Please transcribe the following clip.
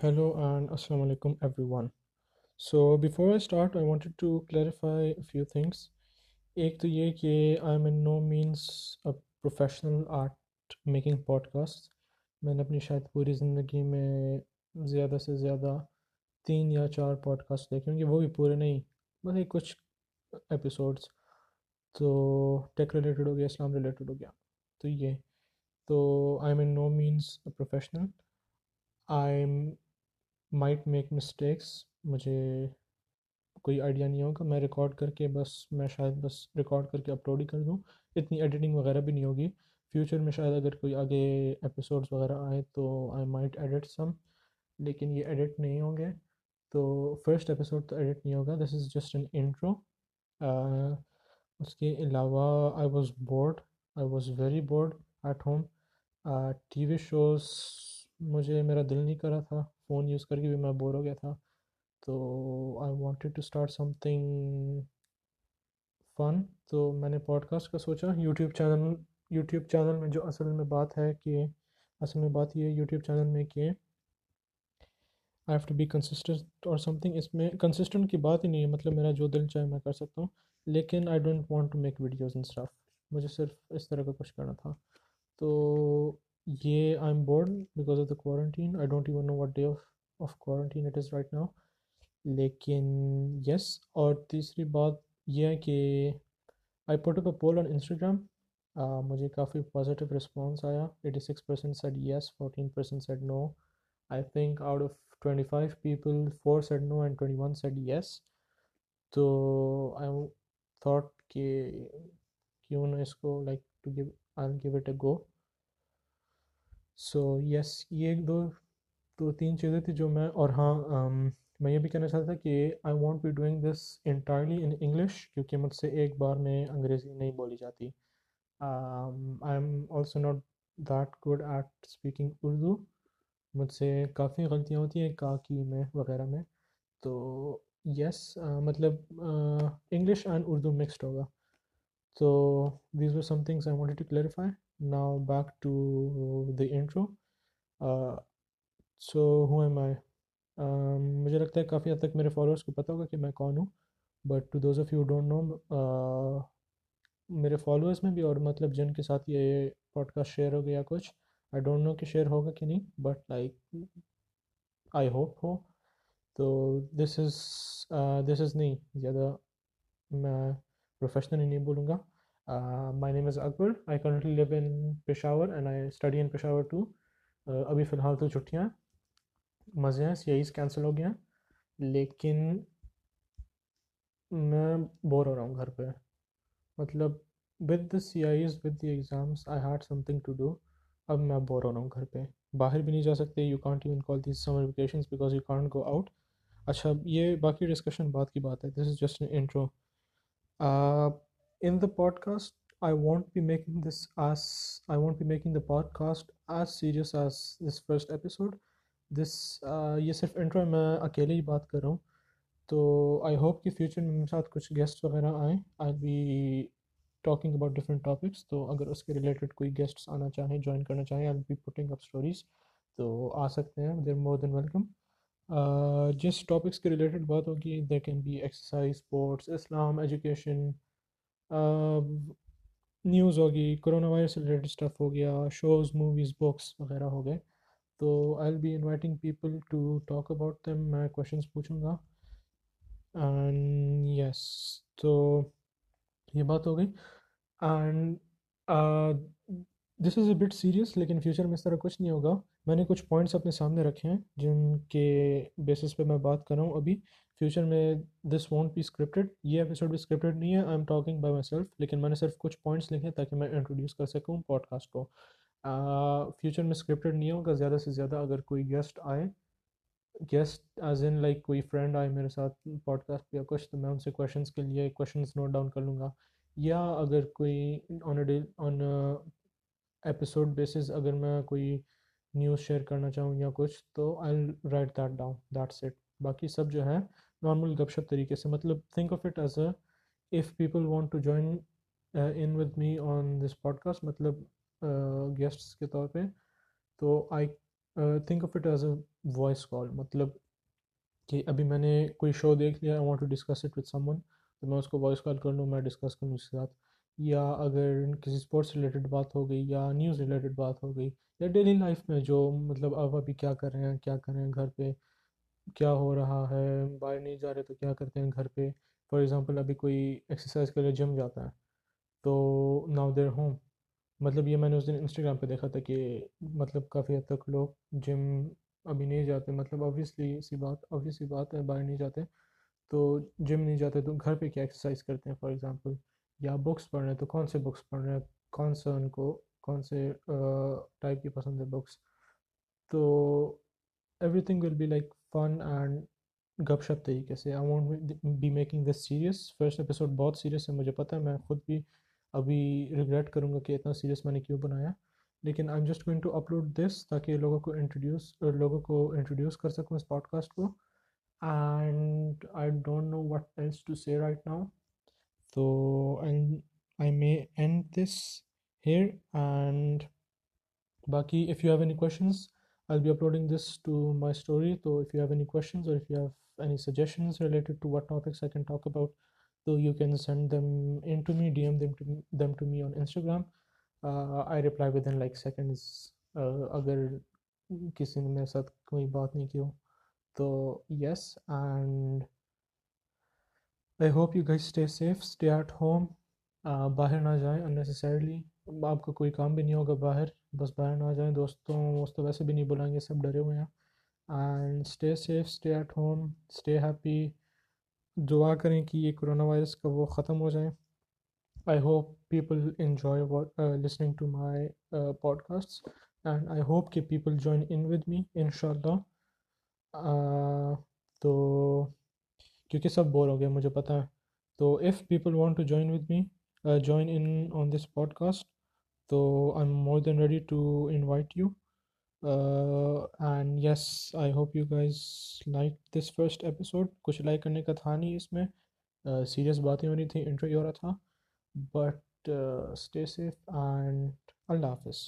Hello and Assalamu alaikum everyone. So before I start, I wanted to clarify a few things. एक तो ये कि I am in no means a professional art making podcast मैंने अपनी शायद पूरी ज़िंदगी में ज़्यादा से ज़्यादा तीन या चार पॉडकास्ट देखे होंगे वो भी पूरे नहीं बस एक कुछ एपिसोड्स तो टेक रिलेटेड हो गया इस्लाम रिलेटेड हो गया तो ये तो I am in no means a professional I might make mistakes मुझे कोई आइडिया नहीं होगा। मैं रिकॉर्ड करके बस, मैं शायद बस रिकॉर्ड करके अपलोड ही कर दूँ। इतनी एडिटिंग वगैरह भी नहीं होगी। फ्यूचर में शायद अगर कोई आगे एपिसोड्स वगैरह आए तो आई माइट एडिट सम लेकिन ये एडिट नहीं होंगे। तो फ़र्स्ट एपिसोड तो एडिट नहीं होगा। This is just an intro उसके अलावा I was bored I was very bored at home TV shows मुझे मेरा दिल नहीं करा था। फ़ोन यूज़ करके भी मैं बोर हो गया था। तो I wanted to start something fun तो मैंने पॉडकास्ट का सोचा। यूट्यूब चैनल यूट्यूब चैनल में जो असल में बात है कि, असल में बात ये यूट्यूब चैनल में कि I have to be consistent और समथिंग इसमें कंसिस्टेंट की बात ही नहीं है। मतलब मेरा जो दिल चाहे मैं कर सकता हूँ। लेकिन I don't want to make videos and stuff मुझे सिर्फ़ इस तरह का कुछ करना था। तो ये I am bored because of the quarantine I don't even know what day of of quarantine it is right now लेकिन यस और तीसरी बात यह है कि I put up a poll on Instagram मुझे काफ़ी पॉजिटिव रिस्पॉन्स आया. Eighty six percent said yes fourteen percent said no I think out of twenty five people four said no and twenty one said yes तो I thought कि क्यों ना इसको like to give I give it a go so yes ये एक दो दो तीन चीज़ें थी जो मैं और हाँ um, मैं ये भी कहना चाहता था कि I won't be doing this entirely in English क्योंकि मुझसे एक बार में अंग्रेज़ी नहीं बोली जाती। I am also not that good at speaking Urdu मुझसे काफ़ी गलतियाँ होती हैं का की में वगैरह में। तो यस yes, uh, मतलब इंग्लिश एंड उर्दू मिक्सड होगा। तो these were some things I wanted to clarify now back to the intro. Am I? Um, मुझे लगता है काफ़ी हद तक मेरे फॉलोअर्स को पता होगा कि मैं कौन हूँ but to those of you don't know मेरे फॉलोअर्स में भी और मतलब जिनके साथ ये पॉडकास्ट शेयर हो गया कुछ आई डोंट नो कि शेयर होगा कि नहीं बट लाइक आई होप हो। तो दिस इज़ दिस इज़ नहीं ज़्यादा मैं प्रोफेशनली नहीं बोलूँगा। Uh, my name is Akbar. I currently live in Peshawar and I study in Peshawar too. Uh, अभी फ़िलहाल तो छुट्टियाँ मज़े हैं सी आईज कैंसिल हो गया लेकिन मैं बोर हो रहा हूँ घर पे मतलब with the C I with the exams I had something to do अब मैं बोर हो रहा हूँ घर पे बाहर भी नहीं जा सकते you can't even call this summer vacation because you can't go out अच्छा ये बाकी डिस्कशन बात की बात है this is just intro in the podcast i won't be making this as i won't be making the podcast as serious as this first episode. This uh, ये सिर्फ़ intro मैं अकेले ही बात कर रहा हूँ। तो आई होप कि फ्यूचर में मेरे साथ कुछ गेस्ट वगैरह आए। I be talking about different topics तो अगर उसके रिलेटेड कोई गेस्ट्स आना चाहें ज्वाइन करना चाहें I be putting up stories तो आ सकते हैं देर मोर देन वेलकम जिस टॉपिक्स के रिलेटेड बात होगी they can be exercise sports Islam education news होगी कोरोना वायरस रिलेटेड स्टफ़ हो गया शोज़ मूवीज़ बुक्स वगैरह हो गए। तो I will be inviting people to talk about them मैं क्वेश्चंस पूछूँगा। एंड यस तो ये बात हो गई। And this is a bit serious लेकिन फ्यूचर में इस तरह कुछ नहीं होगा। मैंने कुछ पॉइंट्स अपने सामने रखे हैं, जिनके बेसिस पे मैं बात कर रहा हूँ अभी। फ्यूचर में दिस वॉन्ट बी स्क्रिप्टेड ये एपिसोड भी स्क्रिप्टेड नहीं है I am talking by myself लेकिन मैंने सिर्फ़ कुछ पॉइंट्स लिखे ताकि मैं इंट्रोड्यूस कर सकूँ पॉडकास्ट को। फ्यूचर में स्क्रिप्टेड नहीं होगा, ज़्यादा से ज़्यादा अगर कोई गेस्ट आए। गेस्ट एज इन लाइक कोई फ्रेंड आए मेरे साथ पॉडकास्ट या कुछ तो मैं उनसे क्वेश्चन के लिए क्वेश्चन नोट डाउन कर लूँगा। या अगर कोई ऑन ऑन एपिसोड बेसिस अगर मैं कोई न्यूज़ शेयर करना चाहूँ या कुछ तो I write that down that's it बाकी सब जो है नॉर्मल गपशप तरीके से मतलब think of it as a if people want to join in with me on this podcast मतलब गेस्ट्स uh, के तौर पे तो I think of it as a voice call मतलब कि अभी मैंने कोई शो देख लिया I want to discuss it with someone तो मैं उसको वॉइस कॉल कर लूँ मैं डिस्कस करूँ उसके साथ। या अगर किसी स्पोर्ट्स रिलेटेड बात हो गई या न्यूज़ रिलेटेड बात हो गई या डेली लाइफ में जो मतलब अब अभी क्या कर रहे हैं, क्या कर रहे हैं घर पे, क्या हो रहा है, बाहर नहीं जा रहे तो क्या करते हैं घर पे? फॉर एग्ज़ाम्पल अभी कोई एक्सरसाइज के लिए जिम जाता है तो नाउ देर होम मतलब ये मैंने उस दिन इंस्टाग्राम पे देखा था कि मतलब काफ़ी हद तक लोग जिम अभी नहीं जाते मतलब ऑब्वियसली सी बात ऑब्वियसली बात है, बाहर नहीं जाते तो जिम नहीं जाते तो घर पे क्या एक्सरसाइज करते हैं फॉर एग्ज़ाम्पल या बुक्स पढ़ रहे हैं तो कौन से बुक्स पढ़ रहे हैं? कौन सा उनको, कौन से टाइप की पसंद है बुक्स? तो everything will be like fun and गपशप तरीके से। I won't be making this serious first episode बहुत सीरियस है, मुझे पता है। मैं खुद भी अभी रिग्रेट करूँगा कि इतना सीरियस मैंने क्यों बनाया। लेकिन I am just going to upload this ताकि लोगों को इंट्रोड्यूस लोगों को इंट्रोड्यूस कर सकूँ इस पॉडकास्ट को। And I don't know what else to say right now so and I may end this here and Baki if you have any questions I'll be uploading this to my story so if you have any questions or if you have any suggestions related to what topics I can talk about so you can send them in to me DM them to me, them to me on Instagram uh, I reply within like seconds uh, अगर किसी ने मेरे साथ कोई बात नहीं की हो तो yes and I hope you guys stay safe stay at home बाहर ना जाएँ अननेसेसरली आपका कोई काम भी नहीं होगा बाहर, बस बाहर ना जाएँ। दोस्तों वोस्त तो वैसे भी नहीं बुलाएँगे, सब डरे हुए हैं। And stay safe stay at home stay happy दुआ करें कि ये कोरोना वायरस का वो ख़त्म हो जाए। I hope people enjoy listening to my podcast and I hope कि people join in with me in तो क्योंकि सब बोर हो गए मुझे पता है। तो if people want to join with me join in on this podcast तो I am more than ready to invite you and yes I hope you guys like this first episode कुछ like करने का था नहीं इसमें। Serious uh, बातें हो रही थी इंटरव्यू हो रहा था। बट स्टे सेफ़ एंड अल्लाह हाफिज़